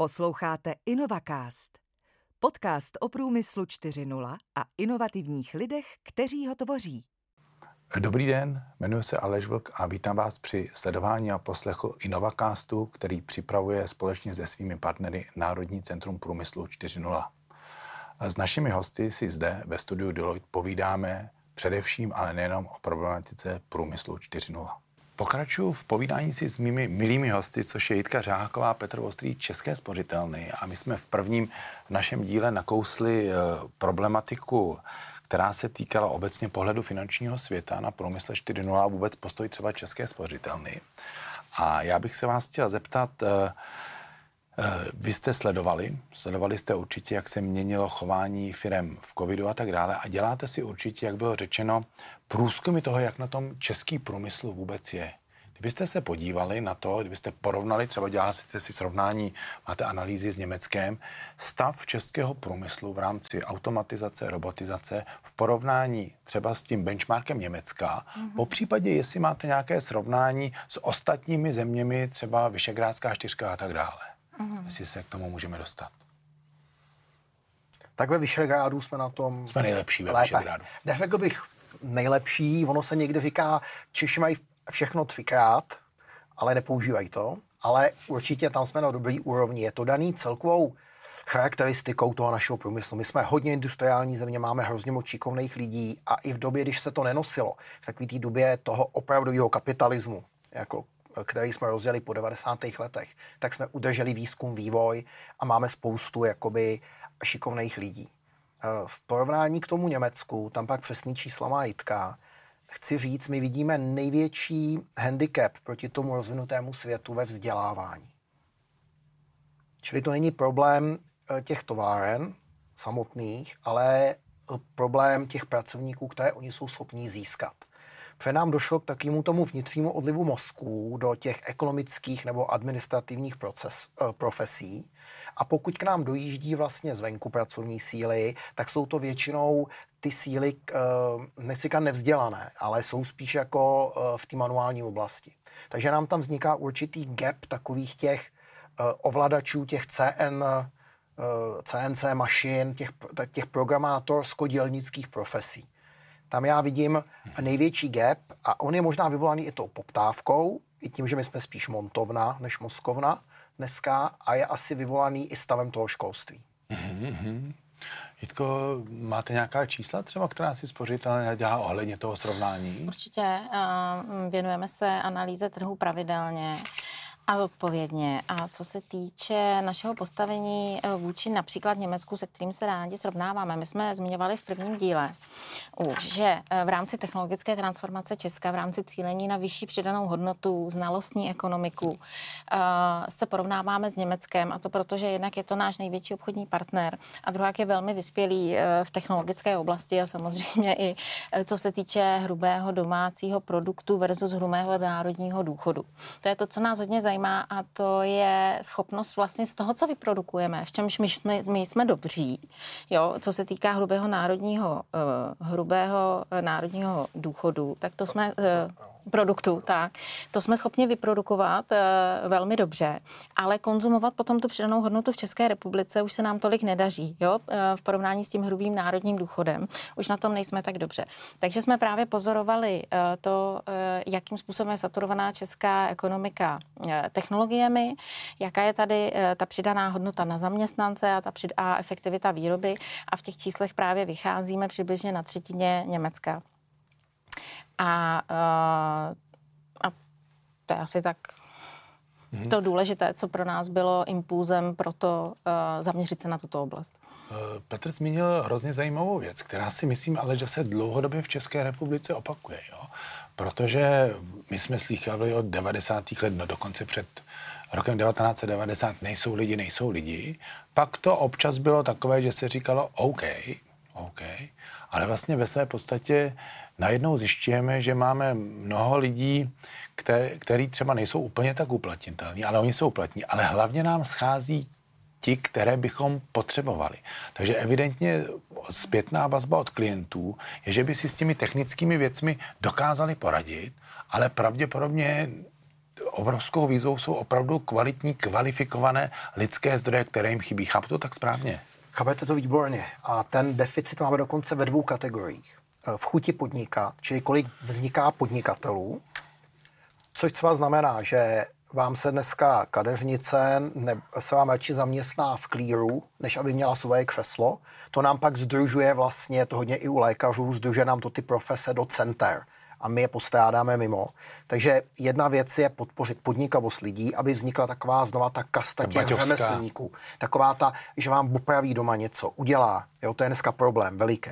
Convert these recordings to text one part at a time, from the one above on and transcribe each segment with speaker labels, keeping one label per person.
Speaker 1: Posloucháte InnovaCast, podcast o průmyslu 4.0 a inovativních lidech, kteří ho tvoří.
Speaker 2: Dobrý den, jmenuji se Aleš Vlk a vítám vás při sledování a poslechu InnovaCastu, který připravuje společně se svými partnery Národní centrum průmyslu 4.0. S našimi hosty si zde ve studiu Deloitte povídáme především, ale nejenom o problematice průmyslu 4.0. Pokračuju v povídání si s mými milými hosty, což je Jitka Řáková, Petr Ostrý, České spořitelny. A my jsme v prvním našem díle nakousli eh, problematiku, která se týkala obecně pohledu finančního světa na průmysl 4.0 a vůbec postoj třeba České spořitelny. A já bych se vás chtěl zeptat, Eh, vy jste sledovali, sledovali jste určitě, jak se měnilo chování firm v covidu a tak dále a děláte si určitě, jak bylo řečeno, průzkumy toho, jak na tom český průmysl vůbec je. Kdybyste se podívali na to, kdybyste porovnali, třeba děláte si srovnání, máte analýzy s Německem, stav českého průmyslu v rámci automatizace, robotizace v porovnání třeba s tím benchmarkem Německa, mm-hmm. po případě, jestli máte nějaké srovnání s ostatními zeměmi, třeba Vyšegrádská čtyřka a tak dále mm-hmm. jestli se k tomu můžeme dostat.
Speaker 3: Tak ve Vyšegrádu jsme na tom
Speaker 2: Jsme nejlepší ve Vyšegrádu.
Speaker 3: Neřekl bych nejlepší, ono se někdy říká, Češi mají všechno třikrát, ale nepoužívají to, ale určitě tam jsme na dobrý úrovni. Je to daný celkovou charakteristikou toho našeho průmyslu. My jsme hodně industriální země, máme hrozně moc šikovných lidí a i v době, když se to nenosilo, v takové té době toho opravdového kapitalismu, jako který jsme rozjeli po 90. letech, tak jsme udrželi výzkum, vývoj a máme spoustu jakoby šikovných lidí. Eh, v porovnání k tomu Německu, tam pak přesný čísla má Jitka, chci říct, my vidíme největší handicap proti tomu rozvinutému světu ve vzdělávání. Čili to není problém eh, těch továren samotných, ale problém těch pracovníků, které oni jsou schopní získat protože nám došlo k takovému tomu vnitřnímu odlivu mozku do těch ekonomických nebo administrativních proces, eh, profesí. A pokud k nám dojíždí vlastně zvenku pracovní síly, tak jsou to většinou ty síly, eh, nechci nevzdělané, ale jsou spíš jako eh, v té manuální oblasti. Takže nám tam vzniká určitý gap takových těch ovladačů, těch CN, CNC mašin, těch, těch programátorsko-dělnických profesí. Tam já vidím největší gap a on je možná vyvolaný i tou poptávkou, i tím, že my jsme spíš montovna než mozkovna dneska a je asi vyvolaný i stavem toho školství. Mm-hmm.
Speaker 2: Jitko, máte nějaká čísla třeba, která si spořitelně dělá ohledně toho srovnání?
Speaker 4: Určitě. Věnujeme se analýze trhu pravidelně a zodpovědně. A co se týče našeho postavení eh, vůči například Německu, se kterým se rádi srovnáváme, my jsme zmiňovali v prvním díle už, že eh, v rámci technologické transformace Česka, v rámci cílení na vyšší přidanou hodnotu, znalostní ekonomiku, eh, se porovnáváme s Německem a to proto, že jednak je to náš největší obchodní partner a druhá je velmi vyspělý v technologické oblasti a samozřejmě i co se týče hrubého domácího produktu versus hrubého národního důchodu. To je to, co nás hodně zajímá zajímá a to je schopnost vlastně z toho, co vyprodukujeme, v čemž my jsme, my jsme dobří, jo, co se týká hrubého národního, uh, hrubého národního důchodu, tak to jsme uh, produktů, tak to jsme schopni vyprodukovat uh, velmi dobře, ale konzumovat potom tu přidanou hodnotu v České republice už se nám tolik nedaří, jo, uh, v porovnání s tím hrubým národním důchodem. Už na tom nejsme tak dobře. Takže jsme právě pozorovali uh, to, uh, jakým způsobem je saturovaná česká ekonomika uh, technologiemi, jaká je tady uh, ta přidaná hodnota na zaměstnance a ta přid- a efektivita výroby a v těch číslech právě vycházíme přibližně na třetině Německa. A, uh, a to je asi tak hmm. to důležité, co pro nás bylo impulzem pro to uh, zaměřit se na tuto oblast.
Speaker 2: Eh, Petr zmínil hrozně zajímavou věc, která si myslím ale, že se dlouhodobě v České republice opakuje. Jo? Protože my jsme slychali od 90. let, no dokonce před rokem 1990 nejsou lidi, nejsou lidi. Pak to občas bylo takové, že se říkalo OK, OK, ale vlastně ve své podstatě najednou zjišťujeme, že máme mnoho lidí, který třeba nejsou úplně tak uplatnitelní, ale oni jsou uplatní. Ale hlavně nám schází ti, které bychom potřebovali. Takže evidentně zpětná vazba od klientů je, že by si s těmi technickými věcmi dokázali poradit, ale pravděpodobně obrovskou výzvou jsou opravdu kvalitní, kvalifikované lidské zdroje, které jim chybí. Chápu to tak správně?
Speaker 3: Chápete to výborně. A ten deficit máme dokonce ve dvou kategoriích. Eh, v chuti podnikat, čili kolik vzniká podnikatelů, což třeba znamená, že vám se dneska kadeřnice ne, se vám radši zaměstná v klíru, než aby měla svoje křeslo. To nám pak združuje vlastně, to hodně i u lékařů, združuje nám to ty profese do center a my je postrádáme mimo. Takže jedna věc je podpořit podnikavost lidí, aby vznikla taková znova ta kasta těch řemeslníků. Taková ta, že vám popraví doma něco, udělá. Jo, to je dneska problém veliký.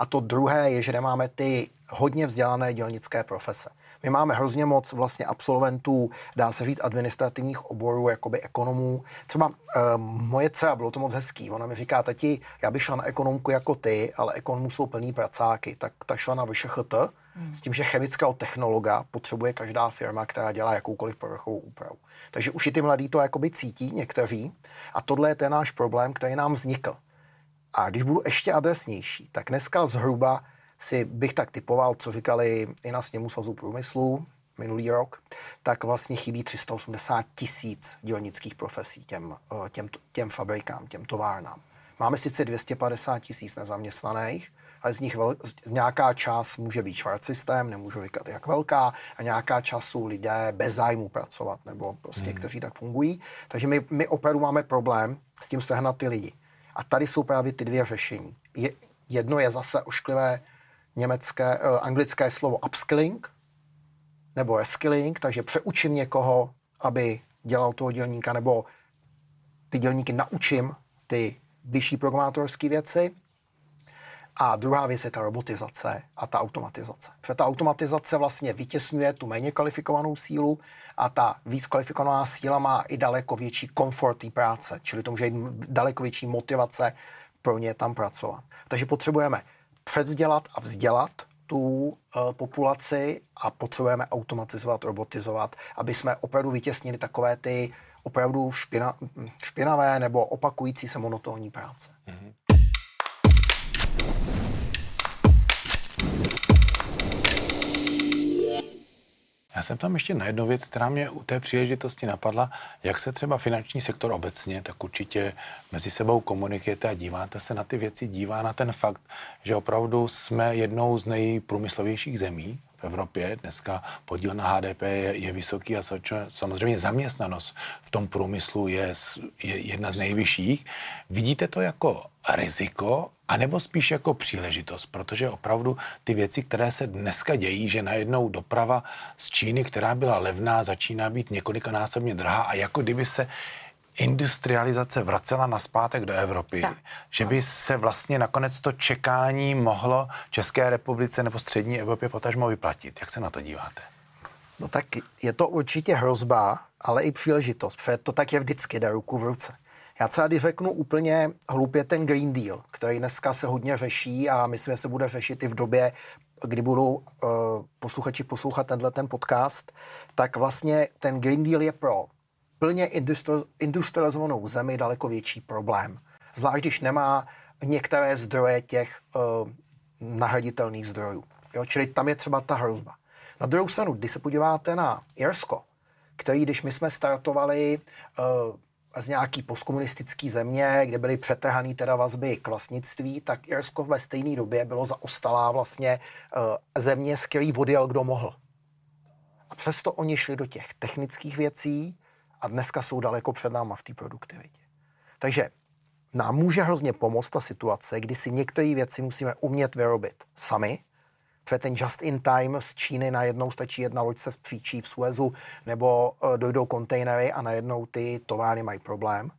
Speaker 3: A to druhé je, že nemáme ty hodně vzdělané dělnické profese. My máme hrozně moc vlastně absolventů, dá se říct, administrativních oborů, jakoby ekonomů. Třeba uh, moje dcera, bylo to moc hezký, ona mi říká, tati, já bych šla na ekonomku jako ty, ale ekonomů jsou plný pracáky, tak ta šla na VŠHT, hmm. s tím, že chemického technologa potřebuje každá firma, která dělá jakoukoliv povrchovou úpravu. Takže už i ty mladí to jakoby cítí někteří a tohle je ten náš problém, který nám vznikl. A když budu ještě adresnější, tak dneska zhruba si bych tak typoval, co říkali i na sněmu svazu průmyslu minulý rok, tak vlastně chybí 380 tisíc dělnických profesí těm, eh, těm, těm fabrikám, těm továrnám. Máme sice 250 tisíc nezaměstnaných, ale z nich vel, nějaká část může být švart systém, nemůžu říkat jak velká, a nějaká část jsou lidé bez zájmu pracovat, nebo prostě, hmm. kteří tak fungují. Takže my, my opravdu máme problém s tím sehnat ty lidi. A tady jsou právě ty dvě řešení. Je, jedno je zase ošklivé německé, uh, anglické slovo upskilling nebo reskilling, takže přeučím někoho, aby dělal toho dělníka, nebo ty dělníky naučím ty vyšší programátorské věci. A druhá věc je ta robotizace a ta automatizace. Protože ta automatizace vlastně vytěsňuje tu méně kvalifikovanou sílu a ta víc kvalifikovaná síla má i daleko větší komfort té práce, čili to může být daleko větší motivace pro ně tam pracovat. Takže potřebujeme předzdělat a vzdělat tu uh, populaci a potřebujeme automatizovat, robotizovat, aby jsme opravdu vytěsnili takové ty opravdu špina, špinavé nebo opakující se monotónní práce. Mm-hmm.
Speaker 2: Já jsem tam ještě na jednu věc, která mě u té příležitosti napadla, jak se třeba finanční sektor obecně, tak určitě mezi sebou komunikujete a díváte se na ty věci, dívá na ten fakt, že opravdu jsme jednou z nejprůmyslovějších zemí v Evropě. Dneska podíl na HDP je, je vysoký a samozřejmě zaměstnanost v tom průmyslu je, je jedna z nejvyšších. Vidíte to jako riziko, anebo spíš jako příležitost, protože opravdu ty věci, které se dneska dějí, že najednou doprava z Číny, která byla levná, začíná být několikanásobně drahá a jako kdyby se industrializace vracela naspátek do Evropy, tak. že by se vlastně nakonec to čekání mohlo České republice nebo střední Evropě potažmo vyplatit. Jak se na to díváte?
Speaker 3: No tak je to určitě hrozba, ale i příležitost, protože to tak je vždycky, jde ruku v ruce. Já třeba když řeknu úplně hlupě ten Green Deal, který dneska se hodně řeší a myslím, že se bude řešit i v době, kdy budou uh, posluchači poslouchat tenhle ten podcast, tak vlastně ten Green Deal je pro plně industrializovanou zemi daleko větší problém. Zvlášť, když nemá některé zdroje těch uh, nahraditelných zdrojů. Jo? Čili tam je třeba ta hrozba. Na druhou stranu, když se podíváte na Irsko, který, když my jsme startovali uh, z nějaký postkomunistický země, kde byly přetrhané teda vazby k vlastnictví, tak Irsko ve stejné době bylo zaostalá vlastně uh, země, z který odjel kdo mohl. A přesto oni šli do těch technických věcí, a dneska jsou daleko před náma v té produktivitě. Takže nám může hrozně pomoct ta situace, kdy si některé věci musíme umět vyrobit sami, protože ten just in time z Číny najednou stačí jedna loď se vzpříčí v Suezu, nebo uh, dojdou kontejnery a najednou ty továrny mají problém.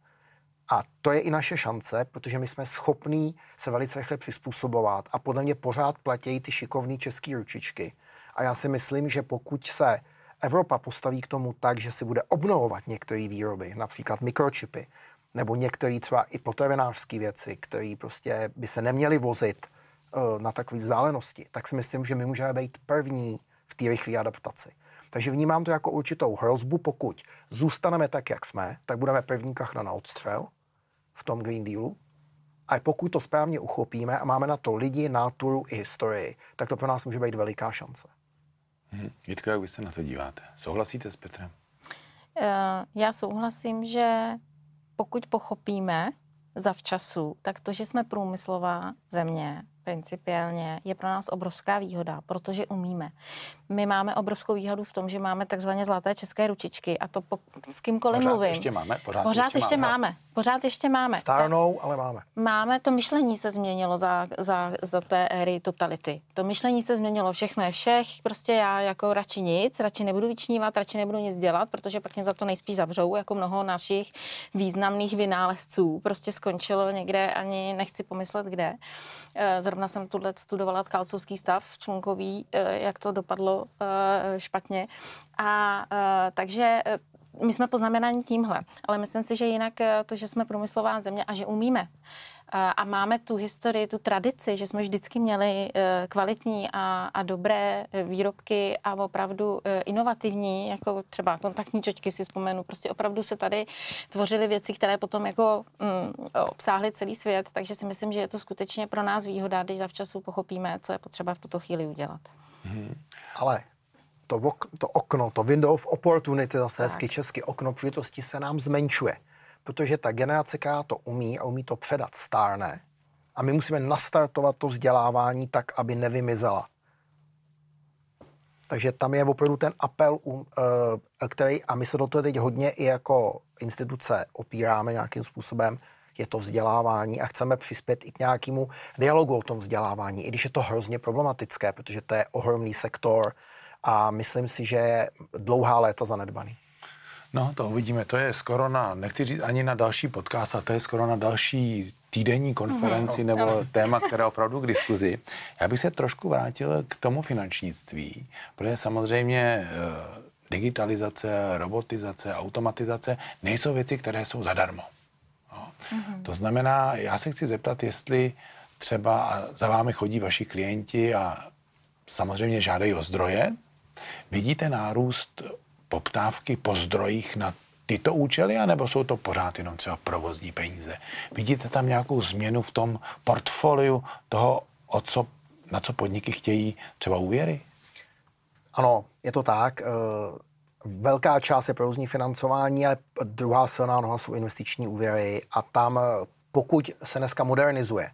Speaker 3: A to je i naše šance, protože my jsme schopní se velice rychle přizpůsobovat a podle mě pořád platí ty šikovné české ručičky. A já si myslím, že pokud se Evropa postaví k tomu tak, že si bude obnovovat některé výroby, například mikročipy, nebo některé třeba i potravinářské věci, které prostě by se neměly vozit uh, na takové vzdálenosti, tak si myslím, že my můžeme být první v té rychlé adaptaci. Takže vnímám to jako určitou hrozbu, pokud zůstaneme tak, jak jsme, tak budeme první kachna na odstřel v tom Green Dealu. A pokud to správně uchopíme a máme na to lidi, náturu i historii, tak to pro nás může být veliká šance.
Speaker 2: Hmm. Jitko, jak vy se na to díváte? Souhlasíte s Petrem?
Speaker 4: Já souhlasím, že pokud pochopíme zavčasu, tak to, že jsme průmyslová země, principiálně je pro nás obrovská výhoda, protože umíme. My máme obrovskou výhodu v tom, že máme takzvané zlaté české ručičky a to po, s kýmkoliv
Speaker 2: pořád
Speaker 4: mluvím.
Speaker 2: ještě máme, pořád,
Speaker 4: pořád ještě,
Speaker 2: ještě máme.
Speaker 4: máme. Pořád ještě máme.
Speaker 3: Stárnou, ale máme.
Speaker 4: Máme, to myšlení se změnilo za, za, za té éry totality. To myšlení se změnilo, všechno je všech, prostě já jako radši nic, radši nebudu vyčnívat, radši nebudu nic dělat, protože pak mě za to nejspíš zavřou, jako mnoho našich významných vynálezců. Prostě skončilo někde, ani nechci pomyslet kde. Eh, zrovna jsem tuhle studovala kalcovský stav člunkový, eh, jak to dopadlo eh, špatně. A takže my jsme poznamenáni tímhle, ale myslím si, že jinak eh, to, že jsme průmyslová země a že umíme eh, a máme tu historii, tu tradici, že jsme vždycky měli eh, kvalitní a, a dobré výrobky a opravdu inovativní, jako třeba kontaktní čočky si vzpomenu, prostě opravdu se tady tvořily věci, které potom jako mm, obsáhly celý svět, takže si myslím, že je to skutečně pro nás výhoda, když zavčasu pochopíme, co je potřeba v tuto chvíli udělat.
Speaker 3: Hmm. Ale to, ok, to okno, to window of opportunity, zase hezky česky, okno příležitosti se nám zmenšuje. Protože ta generace, která to umí a umí to předat, stárne. A my musíme nastartovat to vzdělávání tak, aby nevymizela. Takže tam je opravdu ten apel, um, který, a my se do toho teď hodně i jako instituce opíráme nějakým způsobem, je to vzdělávání a chceme přispět i k nějakému dialogu o tom vzdělávání, i když je to hrozně problematické, protože to je ohromný sektor, a myslím si, že je dlouhá léta zanedbaný.
Speaker 2: No, to uvidíme. To je skoro na, nechci říct ani na další podcast, a to je skoro na další týdenní konferenci mm-hmm. nebo no. téma, které opravdu k diskuzi. Já bych se trošku vrátil k tomu finančnictví, protože samozřejmě eh, digitalizace, robotizace, automatizace nejsou věci, které jsou zadarmo. No. Mm-hmm. To znamená, já se chci zeptat, jestli třeba za vámi chodí vaši klienti a samozřejmě žádají o zdroje, Vidíte nárůst poptávky po zdrojích na tyto účely, anebo jsou to pořád jenom třeba provozní peníze? Vidíte tam nějakou změnu v tom portfoliu toho, o co, na co podniky chtějí třeba úvěry?
Speaker 3: Ano, je to tak. Eh, velká část je provozní financování, ale druhá silná noha jsou investiční úvěry a tam, eh, pokud se dneska modernizuje,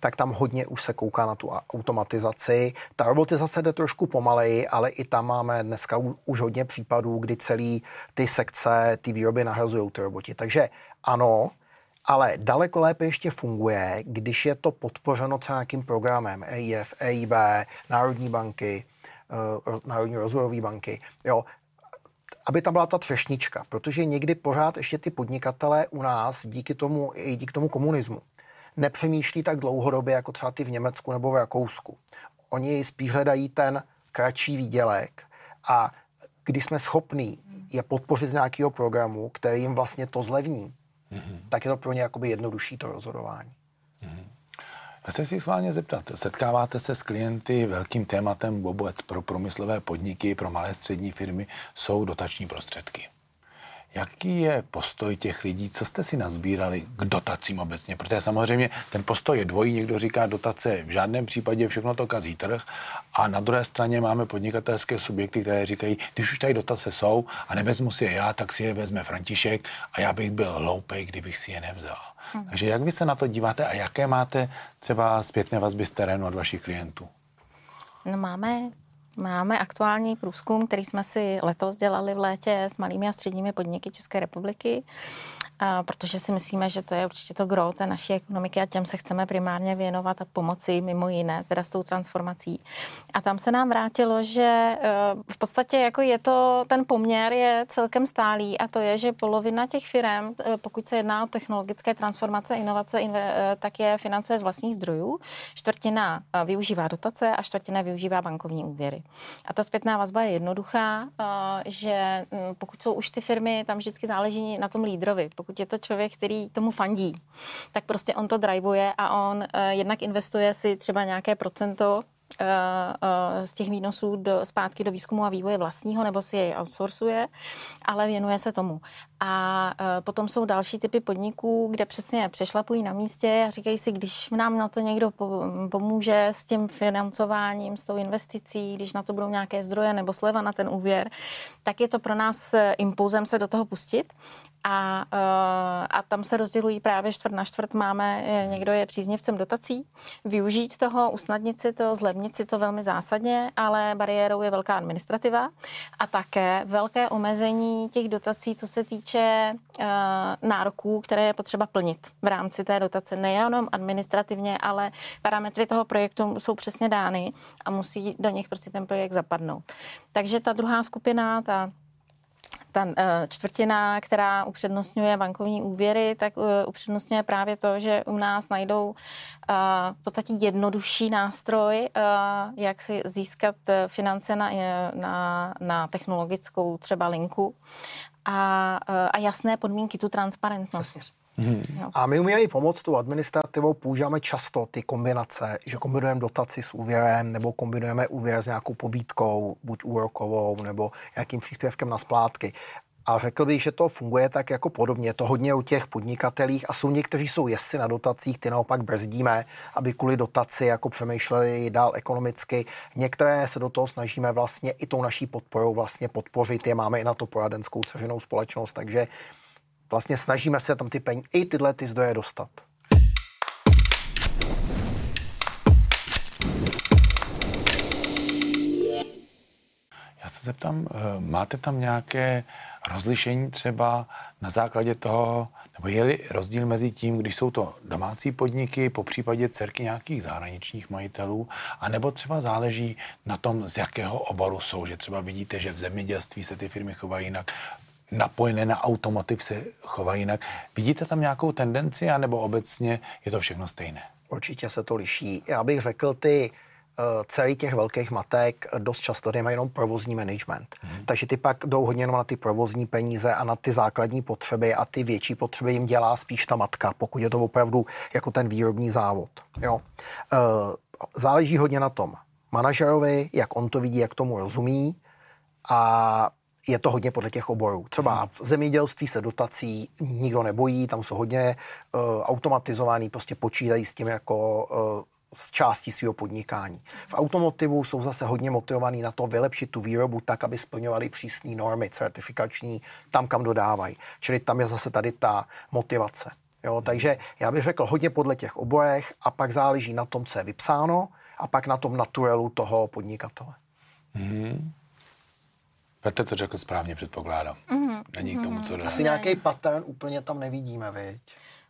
Speaker 3: tak tam hodně už se kouká na tu automatizaci. Ta robotizace jde trošku pomaleji, ale i tam máme dneska už hodně případů, kdy celý ty sekce, ty výroby nahrazují ty roboti. Takže ano, ale daleko lépe ještě funguje, když je to podpořeno třeba nějakým programem EIF, EIB, Národní banky, eh, Národní rozvojové banky. Jo, aby tam byla ta třešnička, protože někdy pořád ještě ty podnikatelé u nás díky tomu, i díky tomu komunismu nepřemýšlí tak dlouhodobě, jako třeba ty v Německu nebo v Rakousku. Oni spíš hledají ten kratší výdělek a když jsme schopní je podpořit z nějakého programu, který jim vlastně to zlevní, mm-hmm. tak je to pro ně jakoby jednodušší to rozhodování.
Speaker 2: Já se si schválně zeptat, setkáváte se s klienty, velkým tématem vůbec pro průmyslové podniky, pro malé střední firmy jsou dotační prostředky. Jaký je postoj těch lidí, co jste si nazbírali k dotacím obecně? Protože samozřejmě ten postoj je dvojí, někdo říká dotace v žádném případě, všechno to kazí trh a na druhé straně máme podnikatelské subjekty, které říkají, když už tady dotace jsou a nevezmu si je já, tak si je vezme František a já bych byl hloupej, kdybych si je nevzal. Hmm. Takže jak vy se na to díváte a jaké máte třeba zpětné vazby z terénu od vašich klientů?
Speaker 4: No máme Máme aktuální průzkum, který jsme si letos dělali v létě s malými a středními podniky České republiky protože si myslíme, že to je určitě to gro té naší ekonomiky a těm se chceme primárně věnovat a pomoci mimo jiné, teda s tou transformací. A tam se nám vrátilo, že e, v podstatě jako je to, ten poměr je celkem stálý a to je, že polovina těch firm, e, pokud se jedná o technologické transformace, inovace, e, tak je financuje z vlastních zdrojů. Čtvrtina využívá dotace a čtvrtina využívá bankovní úvěry. A ta zpětná vazba je jednoduchá, že pokud jsou už ty firmy, tam vždycky záleží na tom lídrovi. Pokud pokud je to člověk, který tomu fandí, tak prostě on to drivuje a on uh, jednak investuje si třeba nějaké procento z těch výnosů do, zpátky do výzkumu a vývoje vlastního, nebo si jej outsourcuje, ale věnuje se tomu. A potom jsou další typy podniků, kde přesně přešlapují na místě a říkají si, když nám na to někdo pomůže s tím financováním, s tou investicí, když na to budou nějaké zdroje nebo sleva na ten úvěr, tak je to pro nás impulzem se do toho pustit a, eh, a tam se rozdělují právě čtvrt na čtvrt. Máme, eh, někdo je příznivcem dotací, využít toho, usnadnit si to, zlevnit si to velmi zásadně, ale bariérou je velká administrativa a také velké omezení těch dotací, co se týče uh, nároků, které je potřeba plnit v rámci té dotace. Nejenom administrativně, ale parametry toho projektu jsou přesně dány a musí do nich prostě ten projekt zapadnout. Takže ta druhá skupina, ta ta eh, čtvrtina, která upřednostňuje bankovní úvěry, tak eh, upřednostňuje právě to, že u nás najdou eh, v podstatě jednodušší nástroj, jak si získat finance na, na, na technologickou třeba linku a, a jasné podmínky, tu transparentnost. Přesně.
Speaker 3: Hmm. A my umíme i pomoct tou administrativou, používáme často ty kombinace, že kombinujeme dotaci s úvěrem, nebo kombinujeme úvěr s nějakou pobítkou, buď úrokovou, nebo nějakým příspěvkem na splátky. A řekl bych, že to funguje tak jako podobně. To hodně u těch podnikatelích a jsou někteří jsou jestli na dotacích, ty naopak brzdíme, aby kvůli dotaci jako přemýšleli dál ekonomicky. Některé se do toho snažíme vlastně i tou naší podporou vlastně podpořit. Je máme i na to poradenskou ceřenou společnost, takže vlastně snažíme se tam ty peníze, i tyhle ty zdroje dostat.
Speaker 2: Já se zeptám, eh, máte tam nějaké rozlišení třeba na základě toho, nebo je rozdíl mezi tím, když jsou to domácí podniky, po případě dcerky nějakých zahraničních majitelů, anebo třeba záleží na tom, z jakého oboru jsou, že třeba vidíte, že v zemědělství se ty firmy chovají jinak, napojené na automotiv se chovají jinak. Vidíte tam nějakou tendenci, anebo obecně je to všechno stejné?
Speaker 3: Určitě se to liší. Já bych řekl, ty uh, celý těch velkých matek dost často nemají jenom provozní management. Hmm. Takže ty pak jdou hodně jenom na ty provozní peníze a na ty základní potřeby a ty větší potřeby jim dělá spíš ta matka, pokud je to opravdu jako ten výrobní závod. Jo. Uh, záleží hodně na tom manažerovi, jak on to vidí, jak tomu rozumí a je to hodně podle těch oborů. Třeba hmm. v zemědělství se dotací nikdo nebojí, tam jsou hodně uh, automatizovaný, prostě počítají s tím jako uh, z částí svého podnikání. V automotivu jsou zase hodně motivovaní na to vylepšit tu výrobu tak, aby splňovali přísné normy certifikační tam, kam dodávají. Čili tam je zase tady ta motivace. Jo, hmm. takže já bych řekl hodně podle těch oborech a pak záleží na tom, co je vypsáno a pak na tom naturelu toho podnikatele. Hmm.
Speaker 2: Petr to řekl správně, předpokládám. Mm-hmm. Není k tomu co dodat.
Speaker 3: Asi nějaký pattern úplně tam nevidíme, viď?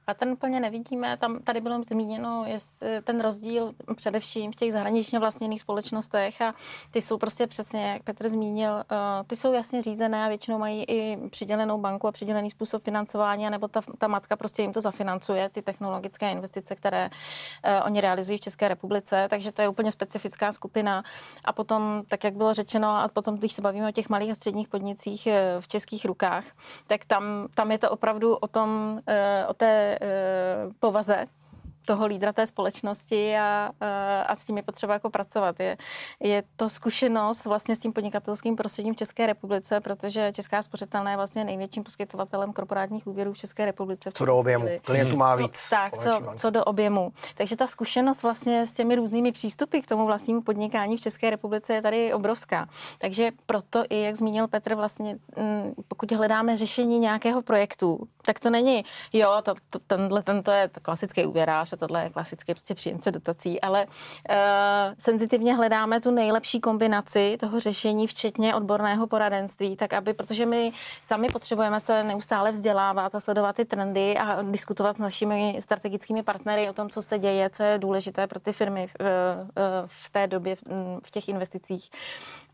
Speaker 4: A ten úplně nevidíme. Tam, tady bylo zmíněno je ten rozdíl především v těch zahraničně vlastněných společnostech a ty jsou prostě přesně, jak Petr zmínil, uh, ty jsou jasně řízené a většinou mají i přidělenou banku a přidělený způsob financování, nebo ta, ta matka prostě jim to zafinancuje, ty technologické investice, které uh, oni realizují v České republice, takže to je úplně specifická skupina. A potom, tak jak bylo řečeno, a potom, když se bavíme o těch malých a středních podnicích uh, v českých rukách, tak tam, tam je to opravdu o tom, o té Eh, povaze toho lídra té společnosti a, a s tím je potřeba jako pracovat. Je, je to zkušenost vlastně s tím podnikatelským prostředím v České republice, protože Česká spořitelná je vlastně největším poskytovatelem korporátních úvěrů v České republice.
Speaker 3: Co do objemu? Klientů má víc.
Speaker 4: Co, tak, co, co do objemu. Takže ta zkušenost vlastně s těmi různými přístupy k tomu vlastnímu podnikání v České republice je tady obrovská. Takže proto i, jak zmínil Petr, vlastně mm, pokud hledáme řešení nějakého projektu, tak to není, jo, to, to, tenhle, tento je klasický úvěrář, a tohle je klasické prostě příjemce dotací, ale uh, senzitivně hledáme tu nejlepší kombinaci toho řešení, včetně odborného poradenství, tak aby, protože my sami potřebujeme se neustále vzdělávat a sledovat ty trendy a diskutovat s našimi strategickými partnery o tom, co se děje, co je důležité pro ty firmy v, v té době v těch investicích.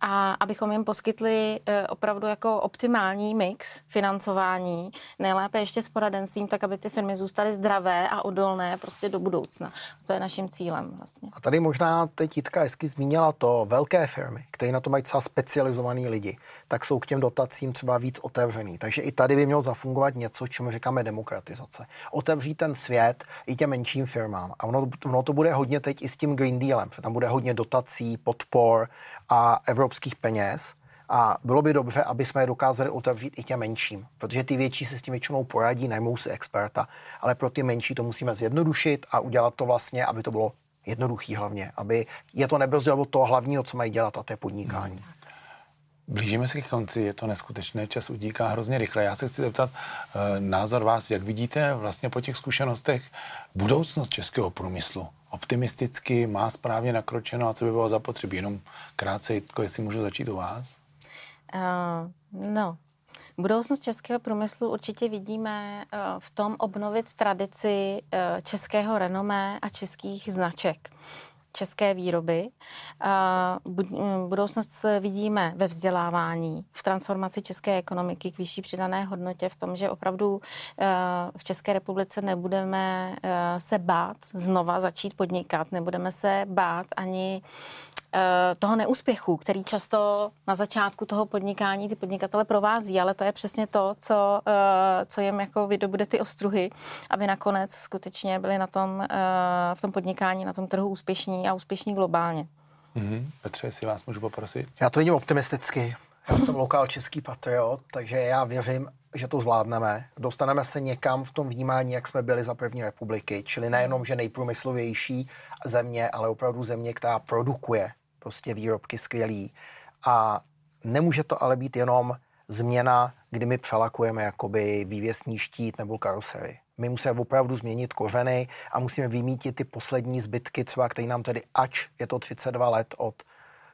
Speaker 4: A abychom jim poskytli eh, opravdu jako optimální mix financování, nejlépe ještě s poradenstvím, tak aby ty firmy zůstaly zdravé a odolné prostě do budoucna. To je naším cílem vlastně.
Speaker 3: A tady možná teď Jitka hezky zmínila to, velké firmy, které na to mají třeba specializovaný lidi, tak jsou k těm dotacím třeba víc otevřený. Takže i tady by mělo zafungovat něco, čemu říkáme demokratizace. Otevřít ten svět i těm menším firmám. A ono, ono to bude hodně teď i s tím Green Dealem. Tam bude hodně dotací, podpor a evropských peněz. A bylo by dobře, aby jsme je dokázali otevřít i těm menším, protože ty větší se s tím většinou poradí, najmou si experta, ale pro ty menší to musíme zjednodušit a udělat to vlastně, aby to bylo jednoduchý hlavně, aby je to nebrzdilo toho hlavního, co mají dělat, a to je podnikání. Hmm.
Speaker 2: Blížíme se k konci, je to neskutečné, čas utíká hrozně rychle. Já se chci zeptat e, názor vás, jak vidíte vlastně po těch zkušenostech budoucnost českého průmyslu? Optimisticky, má správně nakročeno a co by bylo zapotřebí? Jenom krátce, jestli můžu začít u vás?
Speaker 4: Uh, no, Budoucnost českého průmyslu určitě vidíme v tom obnovit tradici českého renomé a českých značek české výroby. Budoucnost vidíme ve vzdělávání, v transformaci české ekonomiky k vyšší přidané hodnotě, v tom, že opravdu eh, v České republice nebudeme eh, se bát znova začít podnikat, nebudeme se bát ani toho neúspěchu, který často na začátku toho podnikání ty podnikatele provází, ale to je přesně to, co, eh, co jim jako vydobude ty ostruhy, aby nakonec skutečně byli na tom, eh, v tom podnikání, na tom trhu úspěšní a úspěšní globálně.
Speaker 2: Mm-hmm. Petře, jestli vás můžu poprosit?
Speaker 3: Já to vidím optimisticky. Já jsem lokál český patriot, takže já věřím, že to zvládneme. Dostaneme se někam v tom vnímání, jak jsme byli za první republiky, čili nejenom, že nejprůmyslovější země, ale opravdu země, která produkuje prostě výrobky skvělý. A nemůže to ale být jenom změna, kdy my přelakujeme jakoby vývěsní štít nebo karosery. My musíme opravdu změnit kořeny a musíme vymítit ty poslední zbytky, třeba který nám tedy, ač je to 32 let od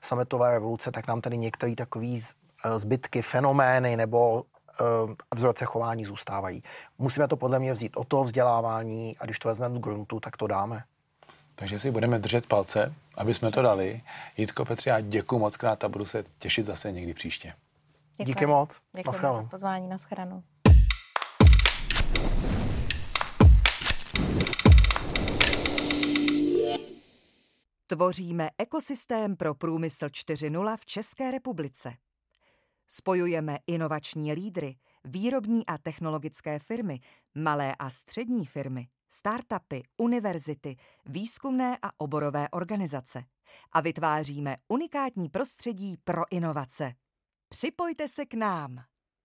Speaker 3: sametové revoluce, tak nám tady některé takové eh, zbytky, fenomény nebo uh, vzorce chování zůstávají. Musíme to podle mě vzít o to vzdělávání a když to vezmeme z gruntu, tak to dáme.
Speaker 2: Takže si budeme držet palce, aby jsme to dali. Jitko Petře, já děkuji moc krát a budu se těšit zase někdy příště.
Speaker 3: Děkuji. Díky moc.
Speaker 4: Děkuji za pozvání. Naschledanou.
Speaker 1: Tvoříme ekosystém pro průmysl 4.0 v České republice. Spojujeme inovační lídry, výrobní a technologické firmy, malé a střední firmy, startupy, univerzity, výzkumné a oborové organizace a vytváříme unikátní prostředí pro inovace. Připojte se k nám.